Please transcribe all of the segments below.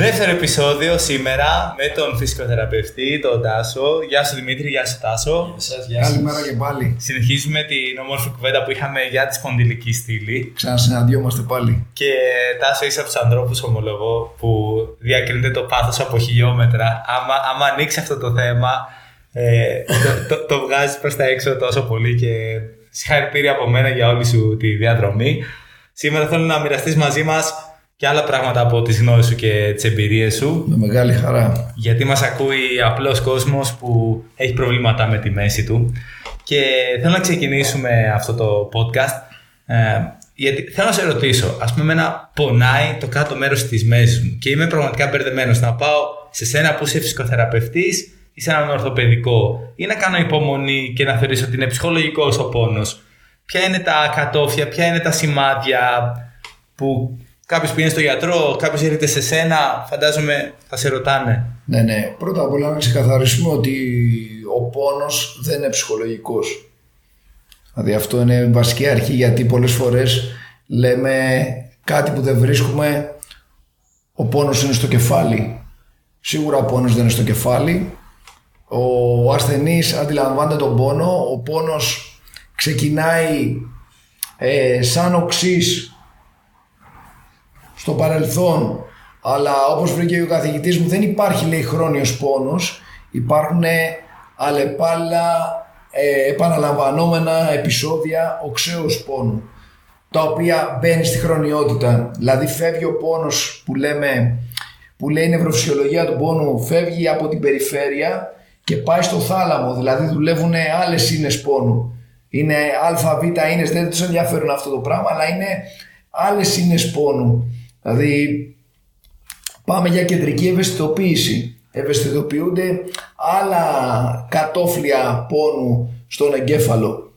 Δεύτερο επεισόδιο σήμερα με τον φυσικοθεραπευτή, τον Τάσο. Γεια σου Δημήτρη, γεια σου Τάσο. Καλημέρα και πάλι. Συνεχίζουμε την όμορφη κουβέντα που είχαμε για τη σπονδυλική στήλη. Ξανασυναντιόμαστε πάλι. Και Τάσο είσαι από τους ανθρώπους, ομολογώ, που διακρίνεται το πάθος από χιλιόμετρα. Άμα, άμα ανοίξει αυτό το θέμα, ε, το, το, το βγάζεις προς τα έξω τόσο πολύ και συγχαρητήρια από μένα για όλη σου τη διαδρομή. Σήμερα θέλω να μοιραστείς μαζί μας και άλλα πράγματα από τις γνώσεις σου και τις εμπειρίες σου. Με μεγάλη χαρά. Γιατί μας ακούει απλός κόσμος που έχει προβλήματα με τη μέση του. Και θέλω να ξεκινήσουμε αυτό το podcast. Ε, γιατί θέλω να σε ρωτήσω, ας πούμε εμένα πονάει το κάτω μέρος της μέσης μου και είμαι πραγματικά μπερδεμένος να πάω σε σένα που είσαι φυσικοθεραπευτής ή σε έναν ορθοπαιδικό ή να κάνω υπομονή και να θεωρήσω ότι είναι ψυχολογικός ο πόνος. Ποια είναι τα κατόφια, ποια είναι τα σημάδια που Κάποιος πηγαίνει στο γιατρό, κάποιος έρχεται σε σένα, φαντάζομαι θα σε ρωτάνε. Ναι, ναι. Πρώτα απ' όλα να ξεκαθαρίσουμε ότι ο πόνος δεν είναι ψυχολογικός. Δηλαδή αυτό είναι βασική αρχή γιατί πολλές φορές λέμε κάτι που δεν βρίσκουμε. Ο πόνος είναι στο κεφάλι. Σίγουρα ο πόνος δεν είναι στο κεφάλι. Ο ασθενής αντιλαμβάνεται τον πόνο. Ο πόνος ξεκινάει ε, σαν οξύς στο παρελθόν αλλά όπως βρήκε ο καθηγητής μου δεν υπάρχει λέει χρόνιος πόνος. Υπάρχουν αλλεπάλληλα ε, επαναλαμβανόμενα επεισόδια οξέως πόνου τα οποία μπαίνει στη χρονιότητα. Δηλαδή φεύγει ο πόνος που λέμε που λέει η νευροφυσιολογία του πόνου φεύγει από την περιφέρεια και πάει στο θάλαμο. Δηλαδή δουλεύουν άλλες ίνες πόνου. Είναι αβ ίνες δεν τους ενδιαφέρουν αυτό το πράγμα αλλά είναι άλλες ίνες πόνου Δηλαδή πάμε για κεντρική ευαισθητοποίηση. Ευαισθητοποιούνται άλλα κατόφλια πόνου στον εγκέφαλο.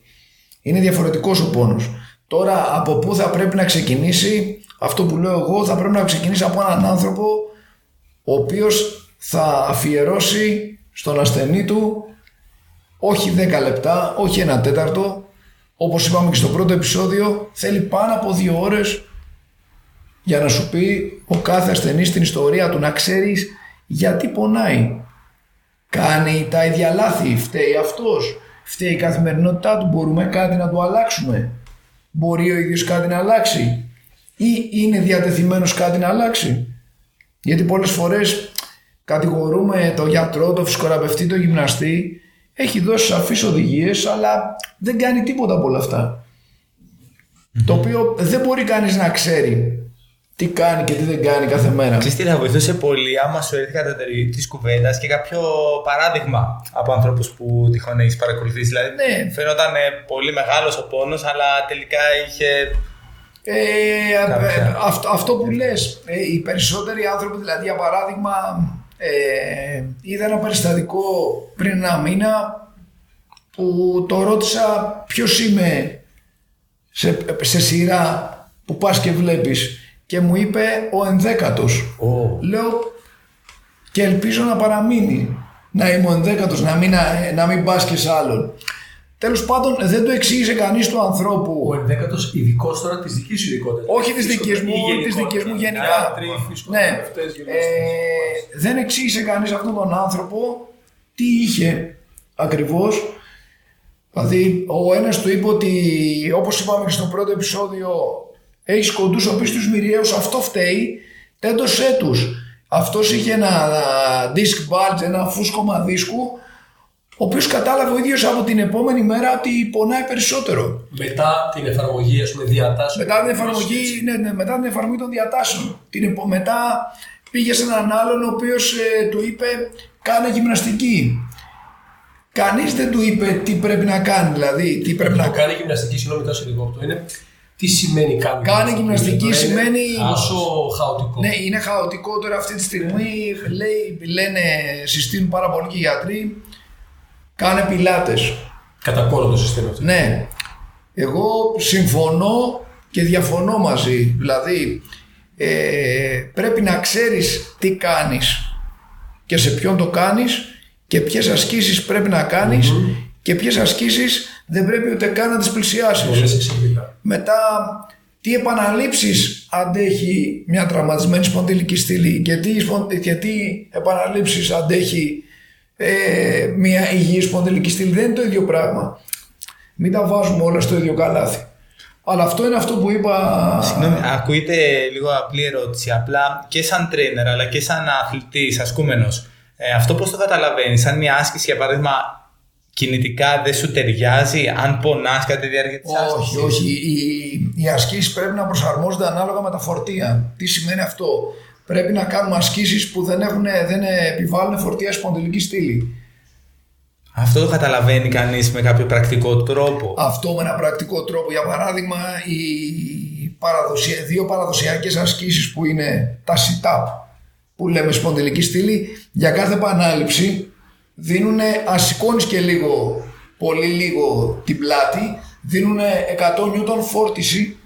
Είναι διαφορετικός ο πόνος. Τώρα από πού θα πρέπει να ξεκινήσει αυτό που λέω εγώ θα πρέπει να ξεκινήσει από έναν άνθρωπο ο οποίος θα αφιερώσει στον ασθενή του όχι 10 λεπτά, όχι ένα τέταρτο όπως είπαμε και στο πρώτο επεισόδιο θέλει πάνω από δύο ώρες για να σου πει ο κάθε ασθενής την ιστορία του να ξέρεις γιατί πονάει. Κάνει τα ίδια λάθη, φταίει αυτός, φταίει η καθημερινότητά του, μπορούμε κάτι να το αλλάξουμε. Μπορεί ο ίδιος κάτι να αλλάξει ή είναι διατεθειμένος κάτι να αλλάξει. Γιατί πολλές φορές κατηγορούμε το γιατρό, το φυσικοραπευτή, το γυμναστή, έχει δώσει σαφείς οδηγίες αλλά δεν κάνει τίποτα από όλα Το οποίο δεν μπορεί κανείς να ξέρει τι κάνει και τι δεν κάνει κάθε μέρα. Ξέρεις τι θα βοηθούσε πολύ άμα σου έρθει κατά τη κουβέντας και κάποιο παράδειγμα από ανθρώπους που τυχόν έχεις παρακολουθήσει. Δηλαδή, ναι. φαίνονταν πολύ μεγάλος ο πόνος, αλλά τελικά είχε. Ε, αυτό, αυτό που λες, ε, οι περισσότεροι άνθρωποι, δηλαδή για παράδειγμα, ε, είδα ένα περιστατικό πριν ένα μήνα που το ρώτησα ποιος είμαι; Σε, σε σειρά που πας και βλέπεις και μου είπε ο ενδέκατος. Oh. Λέω και ελπίζω να παραμείνει. Να είμαι ο ενδέκατος, να μην, να μην πας και σε άλλον. Τέλος πάντων, δεν το εξήγησε κανείς του ανθρώπου. Ο ενδέκατος ειδικό τώρα της δικής σου ειδικότητας. Όχι της δικής μου, της δικής μου γενικά. ναι. Ε, δεν εξήγησε κανείς αυτόν τον άνθρωπο τι είχε ακριβώς. Δηλαδή, ο ένας του είπε ότι, όπως είπαμε και στο πρώτο επεισόδιο, έχεις κοντούς οπίστου μυριαίους, αυτό φταίει, τέντωσέ τους. Αυτός είχε ένα disc bulge, ένα φούσκωμα δίσκου, ο οποίος κατάλαβε ο ίδιος από την επόμενη μέρα ότι πονάει περισσότερο. Μετά την εφαρμογή ας πούμε, διατάσεων. Μετά την εφαρμογή, ναι, ναι, μετά την εφαρμογή των διατάσεων. Την, μετά πήγε σε έναν άλλον ο οποίος ε, του είπε κάνε γυμναστική. Κανείς δεν του είπε τι πρέπει να κάνει, δηλαδή τι πρέπει να κάνει. γυμναστική, συγγνώμη, τόσο λίγο είναι τι σημαίνει κάνει. Κάνει γυμναστική σημαίνει. Πόσο χαοτικό. Ναι, είναι χαοτικό τώρα αυτή τη στιγμή. Λέει, λένε, συστήνουν πάρα πολλοί και οι γιατροί. Κάνε πιλάτες. Κατά κόλλο το σύστημα αυτό. Ναι. Εγώ συμφωνώ και διαφωνώ μαζί. Δηλαδή, ε, πρέπει να ξέρεις τι κάνεις και σε ποιον το κάνεις και ποιες ασκήσεις πρέπει να κανεις και ποιες ασκήσεις δεν πρέπει ούτε καν να τις πλησιάσεις. Πολλές εξαιρετικά. Μετά τι επαναλήψεις αντέχει μια τραυματισμένη σπονδυλική στήλη και τι, και τι επαναλήψεις αντέχει ε, μια υγιή σπονδυλική στήλη. Δεν είναι το ίδιο πράγμα. Μην τα βάζουμε όλα στο ίδιο καλάθι. Αλλά αυτό είναι αυτό που είπα. Συγγνώμη, ακούγεται λίγο απλή ερώτηση. Απλά και σαν τρένερ αλλά και σαν αθλητής, ασκούμενος, ε, αυτό πώς το καταλαβαίνεις, σαν μια άσκηση για παράδειγμα κινητικά δεν σου ταιριάζει, αν πονάς κατά τη διάρκεια της άσκησης; Όχι, όχι. Οι, οι ασκήσεις πρέπει να προσαρμόζονται ανάλογα με τα φορτία. Τι σημαίνει αυτό; Πρέπει να κάνουμε ασκήσεις που δεν, έχουν, δεν επιβάλλουν φορτία σπονδυλική στήλη. Αυτό το καταλαβαίνει κανείς με κάποιο πρακτικό τρόπο; Αυτό με ένα πρακτικό τρόπο. Για παράδειγμα, οι παραδοσια... δύο παραδοσιακές ασκήσεις που είναι τα sit-up που λέμε σπονδυλική στήλη για κάθε επανάληψη δίνουν, ασηκώνεις και λίγο, πολύ λίγο την πλάτη, δίνουν 100 νιούτον φόρτιση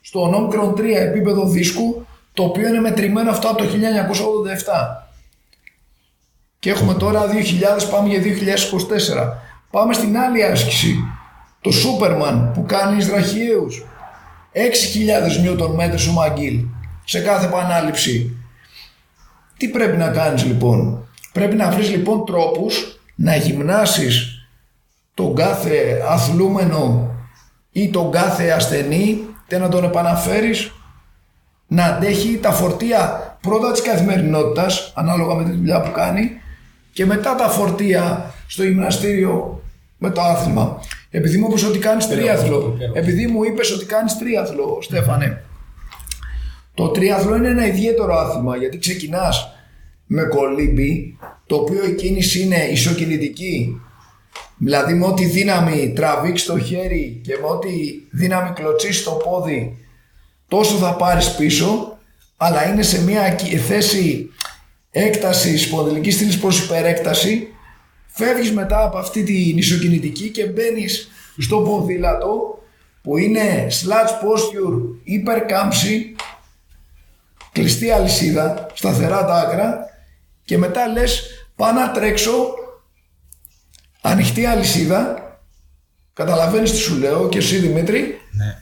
στο όμικρον 3 επίπεδο δίσκου, το οποίο είναι μετρημένο αυτό από το 1987. Και έχουμε τώρα 2000, πάμε για 2024. Πάμε στην άλλη άσκηση. Το Superman που κάνει Ισραχιαίους. 6.000 νιούτον μέτρες ο Μαγγίλ σε κάθε επανάληψη. Τι πρέπει να κάνεις λοιπόν; Πρέπει να βρεις λοιπόν τρόπους να γυμνάσεις τον κάθε αθλούμενο ή τον κάθε ασθενή και να τον επαναφέρεις να αντέχει τα φορτία πρώτα της καθημερινότητας ανάλογα με τη δουλειά που κάνει και μετά τα φορτία στο γυμναστήριο με το άθλημα. Επειδή μου είπες ότι κάνεις τρίαθλο, επειδή μου είπες ότι κάνεις τρίαθλο, Στέφανε, το τρίαθλο είναι ένα ιδιαίτερο άθλημα γιατί ξεκινάς με κολύμπι, το οποίο η κίνηση είναι ισοκινητική, δηλαδή με ό,τι δύναμη τραβήξει το χέρι και με ό,τι δύναμη κλωτσίσεις το πόδι, τόσο θα πάρεις πίσω, αλλά είναι σε μια θέση έκτασης σπονδυλική στήλης προς υπερέκταση, φεύγεις μετά από αυτή την ισοκινητική και μπαίνεις στο ποδήλατο που είναι slouch posture, υπερκάμψη, κλειστή αλυσίδα, σταθερά τα άκρα και μετά λες πάω να τρέξω ανοιχτή αλυσίδα καταλαβαίνεις τι σου λέω και εσύ Δημήτρη Ναι.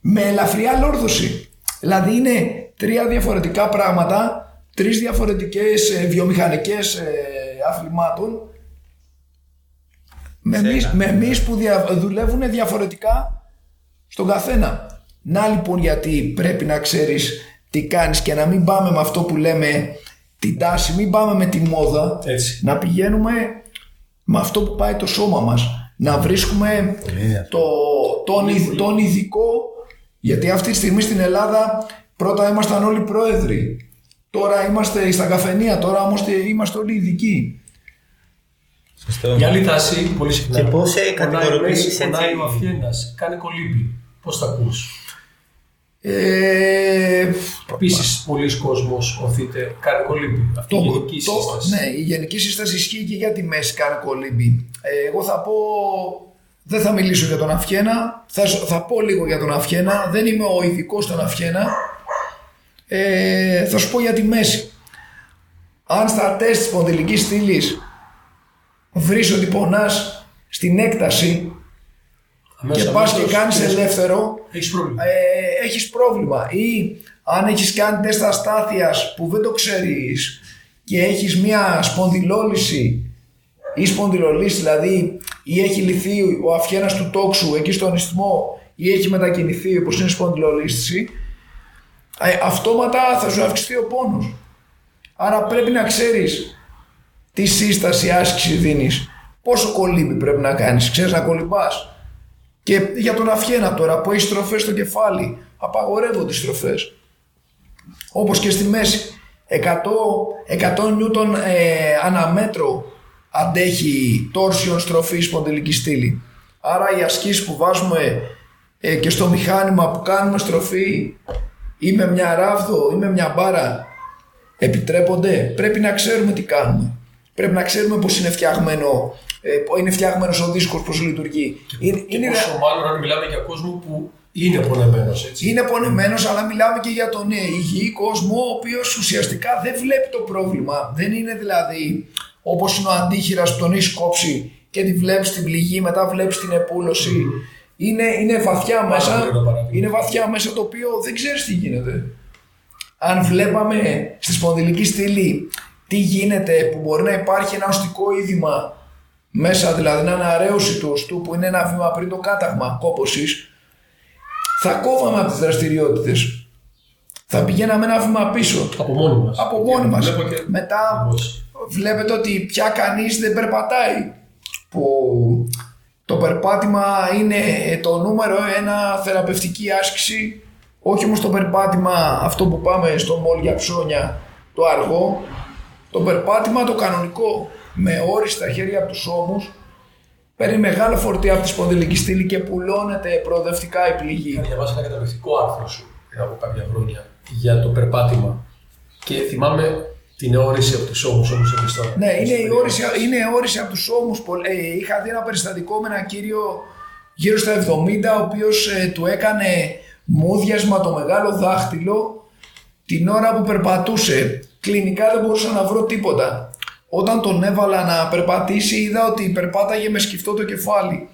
με ελαφριά λόρδωση δηλαδή είναι τρία διαφορετικά πράγματα τρεις διαφορετικές ε, βιομηχανικές ε, αθλημάτων με Σε εμείς, ένα. με εμείς που δια, δουλεύουν διαφορετικά στον καθένα. Να λοιπόν γιατί πρέπει να ξέρεις τι κάνεις και να μην πάμε με αυτό που λέμε την τάση, μην πάμε με τη μόδα. Έτσι. Να πηγαίνουμε με αυτό που πάει το σώμα μας. Να βρίσκουμε το, τον, ει- τον ειδικό, γιατί αυτή τη στιγμή στην Ελλάδα πρώτα ήμασταν όλοι πρόεδροι. Τώρα είμαστε στα καφενεία, τώρα όμως είμαστε όλοι ειδικοί. Σωστό. Η άλλη τάση, πολύ συχνά. Και πώς, ε, Πονάει κατηγοροποιήσεις μέση, Πονάει έτσι- ο Αφιένας, κάνει κολύμπι. Πώς θα ακούς; Ε, Επίσης, πολλοί κόσμος οθείται, κάνει κολύμπι. Αυτή η το, γενική το- σύσταση. ναι, η γενική σύσταση ισχύει και για τη μέση κάνει κολύμπι. Ε, εγώ θα πω, δεν θα μιλήσω για τον Αφιένα, θα, σ- θα πω λίγο για τον Αφιένα, δεν είμαι ο ειδικός στον Αφιένα. Ε, θα σου πω για τη μέση. Αν στα τεστ της σπονδυλικής στήλης βρεις ότι πονάς στην έκταση Αμέσως και πας και αμέσως κάνεις έχεις- ελεύθερο, Έχεις πρόβλημα. ε, έχεις πρόβλημα ή αν έχεις κάνει τεστ αστάθειας που δεν το ξέρεις και έχεις μια σπονδυλόλυση ή σπονδυλολύση δηλαδή ή έχει λυθεί ο αυχένας του τόξου εκεί στον ισθμό ή έχει μετακινηθεί όπως είναι σπονδυλολύστηση ε, αυτόματα θα σου αυξηθεί ο πόνος. Άρα πρέπει να ξέρεις τι σύσταση άσκηση δίνεις, πόσο κολύμπι πρέπει να κάνεις, ξέρεις να κολυμπάς. Και για τον Αφιένα τώρα που έχει στροφές στο κεφάλι, απαγορεύονται οι στροφές. Όπως και στη μέση. 100, 100 νιούτον ε, αναμέτρο αντέχει τόρσιον στροφή σπονδυλική στήλη. Άρα οι ασκήσεις που βάζουμε ε, και στο μηχάνημα που κάνουμε στροφή ή με μια ράβδο ή με μια μπάρα επιτρέπονται. Πρέπει να ξέρουμε τι κάνουμε. Πρέπει να ξέρουμε πώς είναι φτιαγμένο, ε, πώς είναι φτιαγμένος ο δίσκος, πώς λειτουργεί. Είναι, Και είναι, πόσο μάλλον αν μιλάμε για κόσμο που είναι πονεμένος, έτσι. είναι πονεμένος, αλλά μιλάμε και για τον ε, υγιή κόσμο, ο οποίος ουσιαστικά δεν βλέπει το πρόβλημα. Δεν είναι δηλαδή όπως είναι ο αντίχειρας που τον έχει κόψει και τη βλέπεις την πληγή, μετά βλέπεις την επούλωση είναι, είναι βαθιά Πάρα μέσα. πολύ ωραίο παράδειγμα. Είναι βαθιά μέσα το οποίο δεν ξέρεις τι γίνεται. Αν βλέπαμε στη σπονδυλική στήλη τι γίνεται που μπορεί να υπάρχει ένα οστικό είδημα μέσα, δηλαδή να είναι αρέωση του οστού που είναι ένα βήμα πριν το κάταγμα κόπωσης, θα κόβαμε από τις δραστηριότητες. Θα πηγαίναμε ένα βήμα πίσω. Από μόνοι μας. Από μόνοι μας. Βλέπω και... Μετά Ακριβώς. βλέπετε ότι πια κανείς δεν περπατάει. Που το περπάτημα είναι το νούμερο ένα θεραπευτική άσκηση. Όχι όμως το περπάτημα αυτό που πάμε στο μόλ για ψώνια, το αργό. Το περπάτημα το κανονικό με όρι στα χέρια από τους ώμους παίρνει μεγάλο φορτίο από τη σπονδυλική στήλη και πουλώνεται προοδευτικά η πληγή. Είχα διαβάσει ένα καταπληκτικό άρθρο σου πριν από κάποια χρόνια για το περπάτημα. Και θυμάμαι την αιώρηση από τους ώμους όμως εμείς τώρα. Ναι, είναι η Στο όρηση, είναι η όρηση από τους ώμους. Πολλ- Ε, είχα δει ένα περιστατικό με έναν κύριο γύρω στα 70, ο οποίος ε, του έκανε μούδιασμα το μεγάλο δάχτυλο την ώρα που περπατούσε. Κλινικά δεν μπορούσα να βρω τίποτα. Όταν τον έβαλα να περπατήσει είδα ότι περπάταγε με σκυφτό το κεφάλι.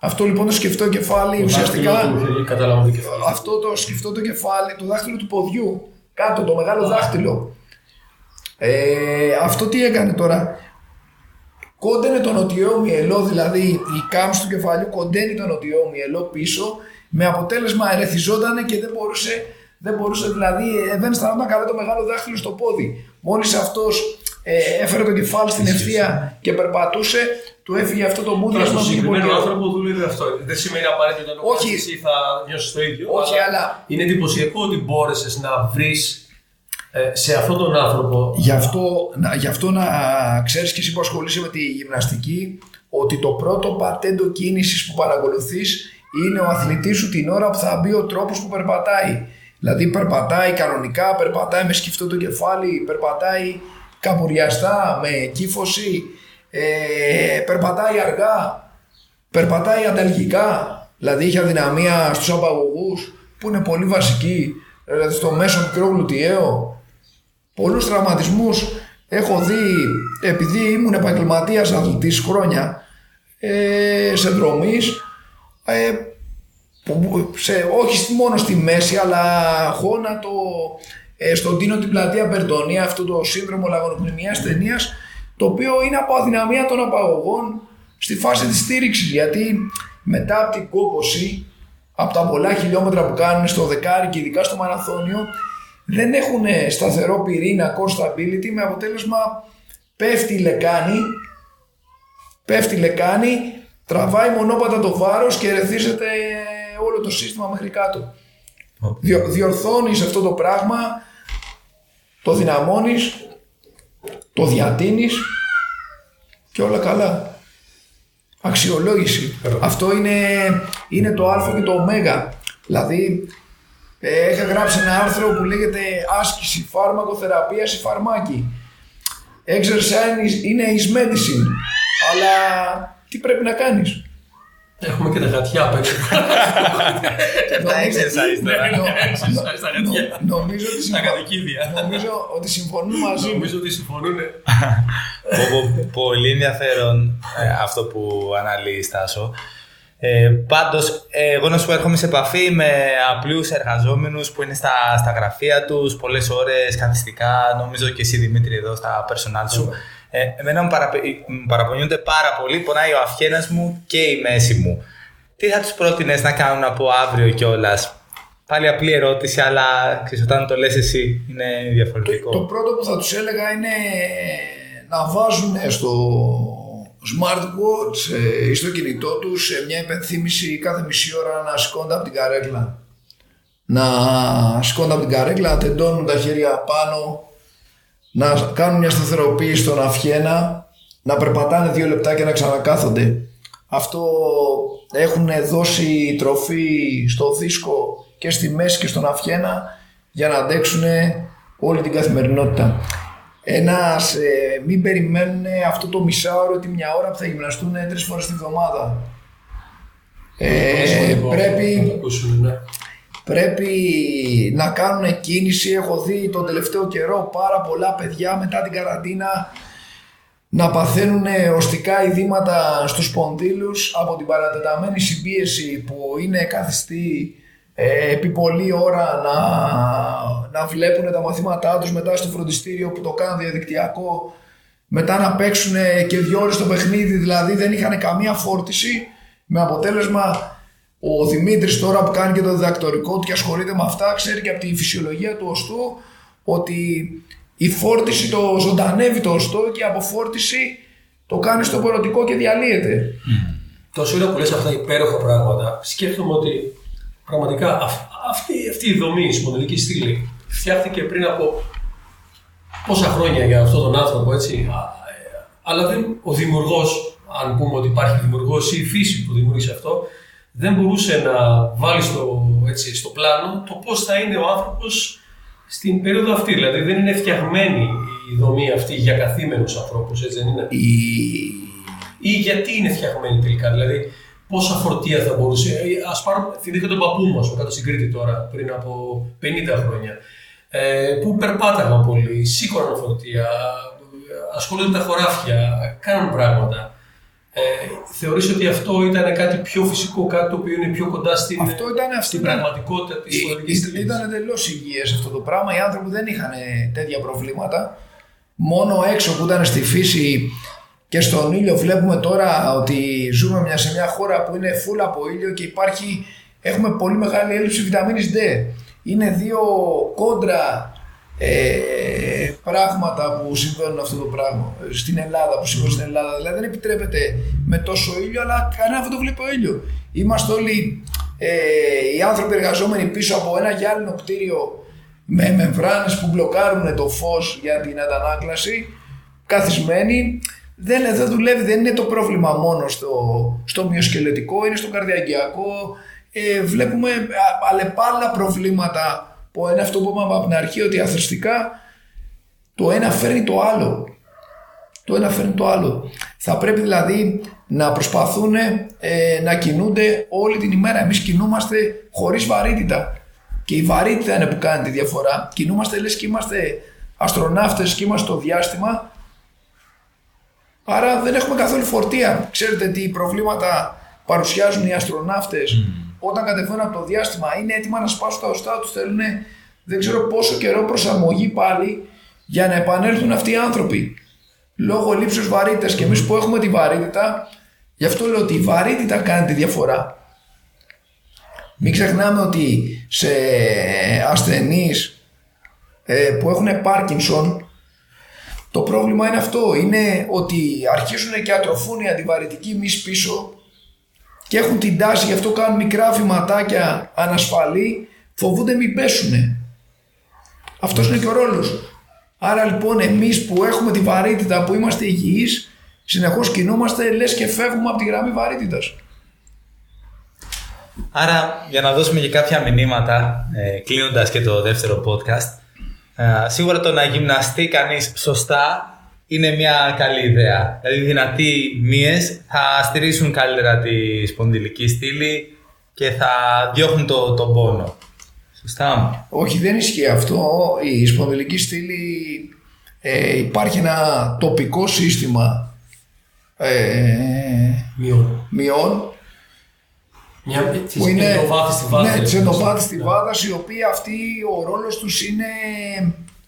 Αυτό λοιπόν το σκυφτό κεφάλι ουσιαστικά... Κατάλαβα το κεφάλι. Αυτό το σκυφτό το κεφάλι, το δάχτυλο του ποδιού, κάτω, το μεγάλο δάχτυλο. Ε, αυτό τι έκανε τώρα; Κόντενε τον νοτιό μυελό, δηλαδή η κάμψη του κεφαλιού κοντένει τον νοτιό μυελό πίσω, με αποτέλεσμα ερεθιζότανε και δεν μπορούσε, δεν μπορούσε δηλαδή, ε, δεν αισθανόταν καλά το μεγάλο δάχτυλο στο πόδι. Μόλις αυτός ε, έφερε το κεφάλι στην ευθεία και περπατούσε, του έφυγε αυτό το Τώρα μούδιασμα στον που είχε συγκεκριμένο πολύ- άνθρωπο δούλευε αυτό. Δεν σημαίνει απαραίτητα ότι Όχι. εσύ θα νιώσεις το ίδιο. Όχι, αλλά- Είναι εντυπωσιακό ότι μπόρεσες να βρεις σε αυτόν τον άνθρωπο. Γι' αυτό, να, γι' αυτό να ξέρεις και εσύ που ασχολείσαι με τη γυμναστική ότι το πρώτο πατέντο κίνησης που παρακολουθείς είναι ο αθλητής σου την ώρα που θα μπει ο τρόπος που περπατάει. Δηλαδή περπατάει κανονικά, περπατάει με σκυφτό το κεφάλι, περπατάει καμπουριαστά, με κύφωση, ε, περπατάει αργά, περπατάει ανταλγικά. Δηλαδή έχει αδυναμία στους απαγωγούς που είναι πολύ βασική, δηλαδή στο μέσο μικρό γλουτιαίο, πολλούς τραυματισμούς έχω δει επειδή ήμουν επαγγελματίας αθλητής χρόνια ε, σε δρομείς ε, που- σε, όχι στη- μόνο στη μέση αλλά γόνατο ε, στον Τίνο την πλατεία Περτονία αυτό το σύνδρομο λαγονοπνημίας ταινίας το οποίο είναι από αδυναμία των απαγωγών στη φάση της στήριξης γιατί μετά από την κόπωση από τα πολλά χιλιόμετρα που κάνουν στο δεκάρι και ειδικά στο μαραθώνιο δεν έχουν σταθερό πυρήνα core stability με αποτέλεσμα πέφτει η λεκάνη πέφτει η λεκάνη τραβάει μονόπατα το βάρος και ερεθίζεται όλο το σύστημα μέχρι κάτω Διο, διορθώνεις αυτό το πράγμα το δυναμώνεις το διατείνεις και όλα καλά αξιολόγηση αυτό είναι, είναι το α και το ω δηλαδή ε, είχα γράψει ένα άρθρο που λέγεται άσκηση, φάρμακο, θεραπεία ή φαρμάκι. Exercise είναι is medicine. Αλλά τι πρέπει να κάνεις; Έχουμε και τα γατιά απ' έξω. Τα exercise τώρα. Νο- Exercise στα νο- γατιά. Νομίζω ότι Στα συμφωνώ- κατοικίδια. νομίζω ότι συμφωνούν μαζί μου. Νομίζω ότι συμφωνούν. Πω- πω- Πολύ ενδιαφέρον ε, αυτό που αναλύεις Τάσο. Ε, πάντως, ε, εγώ να σου πω, έρχομαι σε επαφή με απλούς εργαζόμενους που είναι στα, στα γραφεία τους, πολλές ώρες καθιστικά, νομίζω και εσύ Δημήτρη εδώ στα personal σου. Ε, εμένα μου, παραπε- μου παραπονιούνται πάρα πολύ, πονάει ο αυχένας μου και η μέση μου. Τι θα τους πρότεινες να κάνουν από αύριο κιόλας; Πάλι απλή ερώτηση, αλλά ξέρεις, όταν το λες εσύ είναι διαφορετικό. Το πρώτο που θα τους έλεγα είναι να βάζουν στο smartwatch ε, ή στο κινητό τους ε, μια υπενθύμηση κάθε μισή ώρα να σηκώνται από την καρέκλα. Να σηκώνται από την καρέκλα, να τεντώνουν τα χέρια πάνω, να κάνουν μια σταθεροποίηση στον αυχένα, να περπατάνε δύο λεπτά και να ξανακάθονται. Αυτό έχουν δώσει τροφή στο δίσκο και στη μέση και στον αυχένα για να αντέξουν όλη την καθημερινότητα. Ένας, ε, μην περιμένουν αυτό το μισάωρο τη μια ώρα που θα γυμναστούν τρεις φορές τη βδομάδα. Ε, πρέπει, Ακούσουν, ναι. Πρέπει να κάνουν κίνηση. Έχω δει τον τελευταίο καιρό πάρα πολλά παιδιά μετά την καραντίνα να παθαίνουν οστικά ειδήματα στους σπονδύλους από την παρατεταμένη συμπίεση που είναι καθιστή ε, επί πολλή ώρα να, να βλέπουν τα μαθήματά τους μετά στο φροντιστήριο που το κάνουν διαδικτυακό μετά να παίξουν και δύο ώρες το παιχνίδι δηλαδή δεν είχαν καμία φόρτιση με αποτέλεσμα ο Δημήτρης τώρα που κάνει και το διδακτορικό του και ασχολείται με αυτά ξέρει και από τη φυσιολογία του οστού ότι η φόρτιση το ζωντανεύει το οστό και η αποφόρτιση το κάνει στο πορωτικό και διαλύεται. Mm. Τόσο ώρα που λες αυτά υπέροχα πράγματα, σκέφτομαι ότι πραγματικά αυτή, αυτή η δομή, η σπονδυλική στήλη, φτιάχτηκε πριν από πόσα χρόνια για αυτόν τον άνθρωπο, έτσι. Ε, αλλά δεν, ο δημιουργός, αν πούμε ότι υπάρχει δημιουργός ή η φύση που δημιούργησε αυτό, δεν μπορούσε να βάλει στο, έτσι, στο πλάνο το πώς θα είναι ο άνθρωπος στην περίοδο αυτή. Δηλαδή δεν είναι φτιαγμένη η δομή αυτή για καθήμενους ανθρώπους, έτσι δεν είναι; Η... Ή γιατί είναι φτιαγμένη τελικά; Δηλαδή πόσα φορτία θα μπορούσε; Ε, Α πάρω, θυμήθηκα τον παππού μας κάτω στην Κρήτη τώρα, πριν από 50 χρόνια. Ε, που περπάταγαν πολύ, σήκωναν φορτία, ασχολούνται με τα χωράφια, κάναν πράγματα. Ε, θεωρείς ότι αυτό ήταν κάτι πιο φυσικό, κάτι το οποίο είναι πιο κοντά στην, αυτό ήταν, στην πραγματικότητα της πολιτικής Ήταν, ήταν εντελώς υγιές αυτό το πράγμα. Οι άνθρωποι δεν είχαν τέτοια προβλήματα. Μόνο έξω που ήταν στη φύση και στον ήλιο βλέπουμε τώρα ότι ζούμε μια, σε μια χώρα που είναι full από ήλιο και υπάρχει, έχουμε πολύ μεγάλη έλλειψη βιταμίνης D. Είναι δύο κόντρα ε, πράγματα που συμβαίνουν αυτό το πράγμα στην Ελλάδα, που συμβαίνουν στην Ελλάδα. Δηλαδή δεν επιτρέπεται με τόσο ήλιο, αλλά κανένα δεν το βλέπει ο ήλιο. Είμαστε όλοι ε, οι άνθρωποι εργαζόμενοι πίσω από ένα γυάλινο κτίριο με μεμβράνες που μπλοκάρουν το φως για την αντανάκλαση, καθισμένοι. Δεν, δεν δουλεύει, δεν είναι το πρόβλημα μόνο στο, στο μυοσκελετικό, είναι στο καρδιαγγειακό. Ε, βλέπουμε αλλεπάλληλα προβλήματα που είναι αυτό που είπαμε από την αρχή ότι αθρηστικά το ένα φέρνει το άλλο. Το ένα φέρνει το άλλο. Θα πρέπει δηλαδή να προσπαθούν ε, να κινούνται όλη την ημέρα. Εμείς κινούμαστε χωρίς βαρύτητα. Και η βαρύτητα είναι που κάνει τη διαφορά. Κινούμαστε λες και είμαστε αστροναύτες και είμαστε στο διάστημα. Άρα δεν έχουμε καθόλου φορτία. Ξέρετε τι προβλήματα παρουσιάζουν οι αστροναύτες; Όταν κατεβαίνουν από το διάστημα. Είναι έτοιμα να σπάσουν τα οστά τους. Θέλουν δεν ξέρω πόσο καιρό προσαρμογή πάλι για να επανέλθουν αυτοί οι άνθρωποι. Λόγω λήψεως βαρύτητας και εμείς που έχουμε τη βαρύτητα, γι' αυτό λέω ότι η βαρύτητα κάνει τη διαφορά. Μην ξεχνάμε ότι σε ασθενείς ε, που έχουν Πάρκινσον το πρόβλημα είναι αυτό, είναι ότι αρχίζουν και ατροφούν οι αντιβαρυτικοί μυς πίσω και έχουν την τάση, γι' αυτό κάνουν μικρά βηματάκια ανασφαλή, φοβούνται μην πέσουνε. Αυτός είναι και ο ρόλος. Άρα λοιπόν εμείς που έχουμε τη βαρύτητα, που είμαστε υγιείς, συνεχώς κινούμαστε λες και φεύγουμε από τη γραμμή βαρύτητας. Άρα για να δώσουμε και κάποια μηνύματα, ε, κλείνοντας και το δεύτερο podcast, ε, σίγουρα το να γυμναστεί κανείς σωστά είναι μια καλή ιδέα. Δηλαδή δυνατοί μύες θα στηρίσουν καλύτερα τη σπονδυλική στήλη και θα διώχνουν το, τον πόνο. Σωστά. Όχι, δεν ισχύει αυτό. Η σπονδυλική στήλη ε, υπάρχει ένα τοπικό σύστημα ε, μειών. Μια, που είναι στη βάδα. Ναι, της εντοβάθης στη βάδα, η οποία αυτή ο ρόλος τους είναι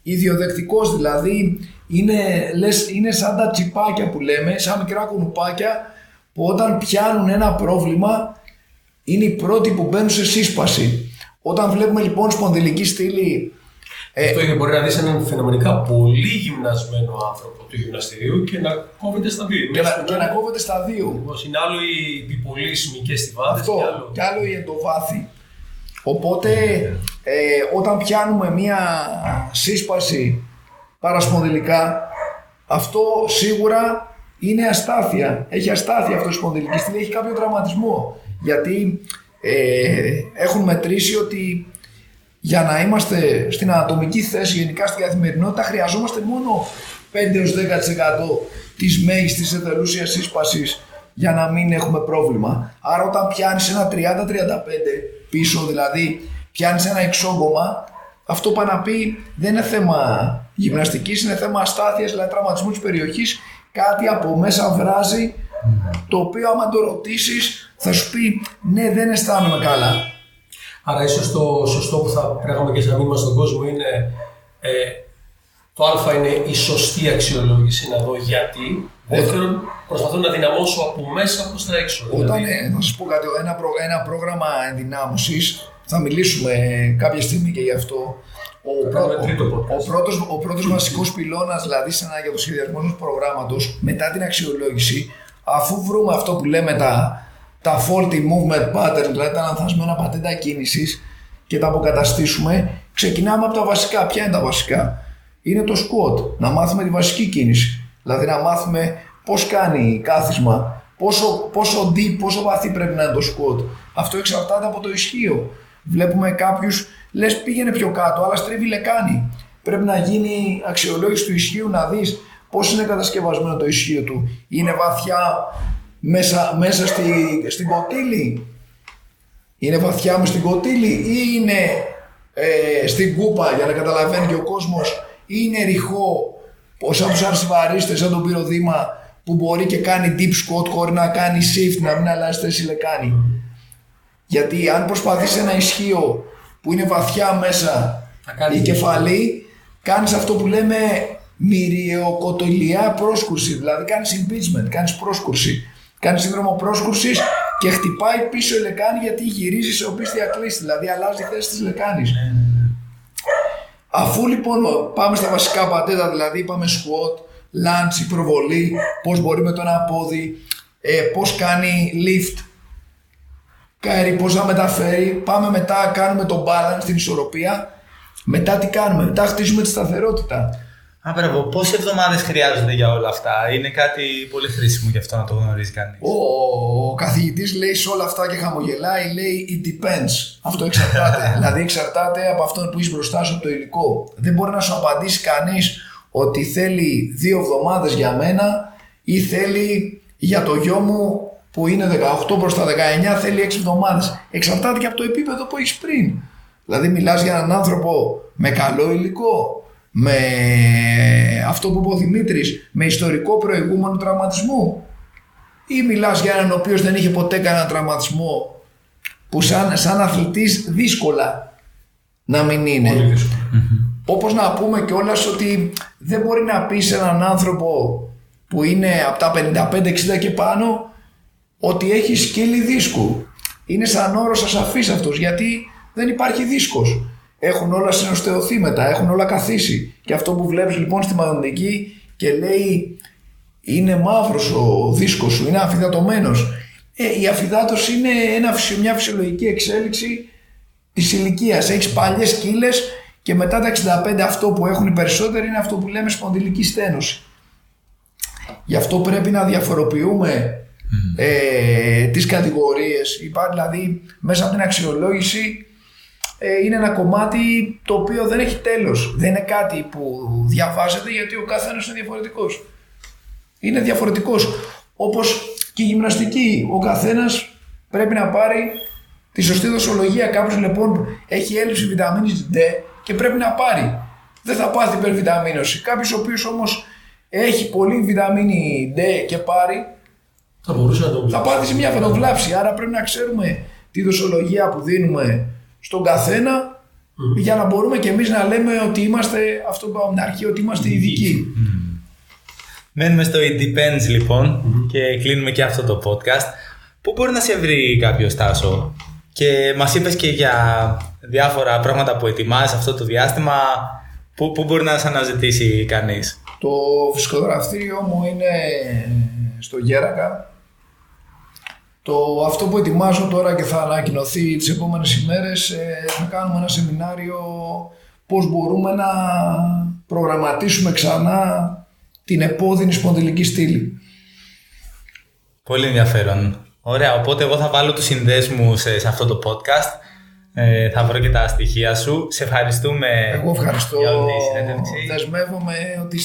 ιδιοδεκτικός, δηλαδή είναι, λες, είναι σαν τα τσιπάκια που λέμε, σαν μικρά κουνουπάκια που όταν πιάνουν ένα πρόβλημα είναι οι πρώτοι που μπαίνουν σε σύσπαση. Όταν βλέπουμε λοιπόν σπονδυλική στήλη. Ε, Αυτό είναι μπορεί να δεις έναν φαινομενικά πολύ γυμνασμένο άνθρωπο του γυμναστηρίου και να κόβεται στα δύο. Και, να, και να κόβεται στα δύο. είναι άλλο οι επιπολίσιμοι και στη βάθη. Αυτό, και άλλο, και άλλο η εντοβάθη. Οπότε ε, όταν πιάνουμε μία σύσπαση παρασπονδυλικά, αυτό σίγουρα είναι αστάθεια. Έχει αστάθεια αυτό η σπονδυλική στήλη, έχει κάποιο τραυματισμό. Γιατί ε, έχουν μετρήσει ότι για να είμαστε στην ανατομική θέση γενικά στην καθημερινότητα χρειαζόμαστε μόνο 5-10% της μέγιστης εθελούσιας σύσπασης για να μην έχουμε πρόβλημα. Άρα όταν πιάνεις ένα 30-35 πίσω, δηλαδή πιάνεις ένα εξόγκωμα, αυτό πάει να πει δεν είναι θέμα γυμναστικής, είναι θέμα αστάθειας, δηλαδή τραυματισμού της περιοχής κάτι από μέσα βράζει το οποίο άμα το ρωτήσεις θα σου πει ναι δεν αισθάνομαι καλά. Άρα ίσως το σωστό που θα πρέπει και σαν μήνυμα στον κόσμο είναι ε, το α είναι η σωστή αξιολόγηση, να δω γιατί. Δεύτερον, προσπαθώ να δυναμώσω από μέσα προς τα έξω. Όταν, δηλαδή... ε, θα σας πω κάτι, ένα, προ, ένα πρόγραμμα ενδυνάμωσης, θα μιλήσουμε κάποια στιγμή και γι' αυτό. Ο, πρω, ο, ο, πρώτος, ο πρώτος βασικός πυλώνας, δηλαδή σε ένα, για το σχεδιασμό ενός προγράμματος, μετά την αξιολόγηση, αφού βρούμε αυτό που λέμε τα, τα faulty movement pattern, δηλαδή τα λανθασμένα πατέντα κίνησης και τα αποκαταστήσουμε, ξεκινάμε από τα βασικά. Ποια είναι τα βασικά; Είναι το squat, να μάθουμε τη βασική κίνηση. Δηλαδή να μάθουμε πώς κάνει κάθισμα, πόσο, πόσο deep, πόσο βαθύ πρέπει να είναι το squat. Αυτό εξαρτάται από το ισχύο. Βλέπουμε κάποιους, λες πήγαινε πιο κάτω, αλλά στρίβει λεκάνη. Πρέπει να γίνει αξιολόγηση του ισχύου να δεις πώς είναι κατασκευασμένο το ισχύο του. Είναι βαθιά μέσα, μέσα στη, στην κοτήλη; Είναι βαθιά μες στην κοτήλη ή είναι ε, στην κούπα για να καταλαβαίνει και ο κόσμος ή είναι ρηχό σαν τους αρσιβαρίστες, σαν τον πυροδήμα που μπορεί και κάνει deep squat, μπορεί να κάνει shift, να μην αλλάζει θέση λεκάνη; Γιατί αν προσπαθείς ένα ισχύο που είναι βαθιά μέσα η κεφαλή, κάνεις αυτό που λέμε μυριοκοτολιά πρόσκουρση. Δηλαδή κάνεις impeachment, κάνεις πρόσκουρση. Κάνεις σύνδρομο πρόσκουρσης και χτυπάει πίσω η λεκάνη γιατί γυρίζει σε οπίστια κλίση. Δηλαδή αλλάζει η θέση της λεκάνης. Ναι, ναι, ναι. Αφού λοιπόν πάμε στα βασικά πατέτα, δηλαδή είπαμε squat, lunge, η προβολή, πώς μπορεί με το ένα πόδι, ε, πώς κάνει lift, καέρι, πώς να μεταφέρει. Πάμε μετά, κάνουμε το balance, την ισορροπία. Μετά τι κάνουμε, μετά χτίζουμε τη σταθερότητα. Α, μπράβο. Πόσες εβδομάδες χρειάζονται για όλα αυτά, Είναι κάτι πολύ χρήσιμο γι' αυτό να το γνωρίζει κανείς. Ο, ο καθηγητής λέει σε όλα αυτά και χαμογελάει, λέει It depends. Αυτό εξαρτάται. δηλαδή εξαρτάται από αυτόν που είσαι μπροστά σου το υλικό. Δεν μπορεί να σου απαντήσει κανείς ότι θέλει δύο εβδομάδες για μένα ή θέλει για το γιο μου που είναι 18 προς τα 19 θέλει 6 εβδομάδες. Εξαρτάται και από το επίπεδο που έχεις πριν. Δηλαδή μιλάς για έναν άνθρωπο με καλό υλικό, με αυτό που είπε ο Δημήτρης, με ιστορικό προηγούμενο τραυματισμού ή μιλάς για έναν ο οποίος δεν είχε ποτέ κανένα τραυματισμό που σαν, σαν αθλητής δύσκολα να μην είναι. Όπως να πούμε κιόλας ότι δεν μπορεί να πεις σε έναν άνθρωπο που είναι από τα 55-60 και πάνω ότι έχει σκύλι δίσκου. Είναι σαν όρος ασαφής αυτός γιατί δεν υπάρχει δίσκος. Έχουν όλα συνοστεωθεί μετά, έχουν όλα καθίσει. Και αυτό που βλέπεις λοιπόν στη μαγνητική και λέει είναι μαύρος ο δίσκος σου, είναι αφιδατωμένος. Ε, η αφιδάτωση είναι ένα, μια φυσιολογική εξέλιξη της ηλικίας. Έχεις παλιές κύλες και μετά τα 65 αυτό που έχουν οι περισσότεροι είναι αυτό που λέμε σπονδυλική στένωση. Γι' αυτό πρέπει να διαφοροποιούμε ε, τις κατηγορίες. Υπάρχει δηλαδή μέσα από την αξιολόγηση ε, είναι ένα κομμάτι το οποίο δεν έχει τέλος. Δεν είναι κάτι που διαβάζεται γιατί ο καθένας είναι διαφορετικός. Είναι διαφορετικός. Όπως και η γυμναστική. Ο καθένας πρέπει να πάρει τη σωστή δοσολογία. Κάποιος λοιπόν έχει έλλειψη βιταμίνης D και πρέπει να πάρει. Δεν θα πάθει υπερβιταμίνωση. Κάποιος ο οποίος όμως έχει πολύ βιταμίνη D και πάρει, θα μπορούσε να το Θα πάθεις σε μια φωτοβλάψη. Άρα πρέπει να ξέρουμε τη δοσολογία που δίνουμε στον καθένα για να μπορούμε και εμείς να λέμε ότι είμαστε, αυτό που είπαμε στην αρχή, ότι είμαστε ειδικοί. Μένουμε στο It Depends λοιπον και κλείνουμε και αυτό το podcast. Πού μπορεί να σε βρει κάποιος Τάσο; Και μας είπες και για διάφορα πράγματα που ετοιμάζεις αυτό το διάστημα πού, πού μπορεί να σε αναζητήσει κανείς; Το φυσικογραφτήριό μου είναι στο Γέρακα το, αυτό που ετοιμάζω τώρα και θα ανακοινωθεί τις επόμενες ημέρες ε, θα κάνουμε ένα σεμινάριο πώς μπορούμε να προγραμματίσουμε ξανά την επώδυνη σπονδυλική στήλη. Πολύ ενδιαφέρον. Ωραία, οπότε εγώ θα βάλω τους συνδέσμους σε, σε αυτό το podcast ε, θα βρω και τα στοιχεία σου. Σε ευχαριστούμε Εγώ ευχαριστώ. για όλη τη συνέντευξη. Δεσμεύομαι ότι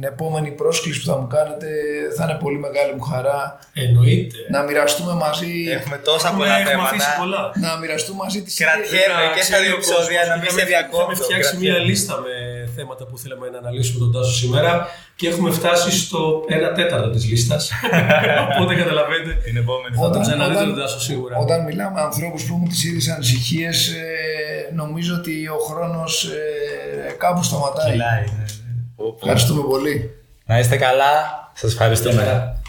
στην επόμενη πρόσκληση που θα μου κάνετε θα είναι πολύ μεγάλη μου χαρά. Εννοείται. Να μοιραστούμε μαζί. Έχουμε τόσα πολλά έχουμε αφήσει θέματα. πολλά. Να μοιραστούμε μαζί τις Κρατιέμαι και στα δύο επεισόδια να μην σε Είχαμε διακόπτω. φτιάξει μια Κρατιέμαι. λίστα με θέματα που θέλαμε να αναλύσουμε τον Τάσο σήμερα και έχουμε φτάσει στο 1 τέταρτο της λίστας. Οπότε καταλαβαίνετε. Την επόμενη Θα φορά. το ξαναδείτε όταν- τον Τάσο σίγουρα. Όταν μιλάμε με ανθρώπους που έχουν τις ίδιες ανησυχίες, ε, νομίζω ότι ο χρόνος ε, κάπου σταματάει. Κυλάει, ναι, ναι. Ευχαριστούμε πολύ. Να είστε καλά. Σας ευχαριστούμε. Γεια χαρά.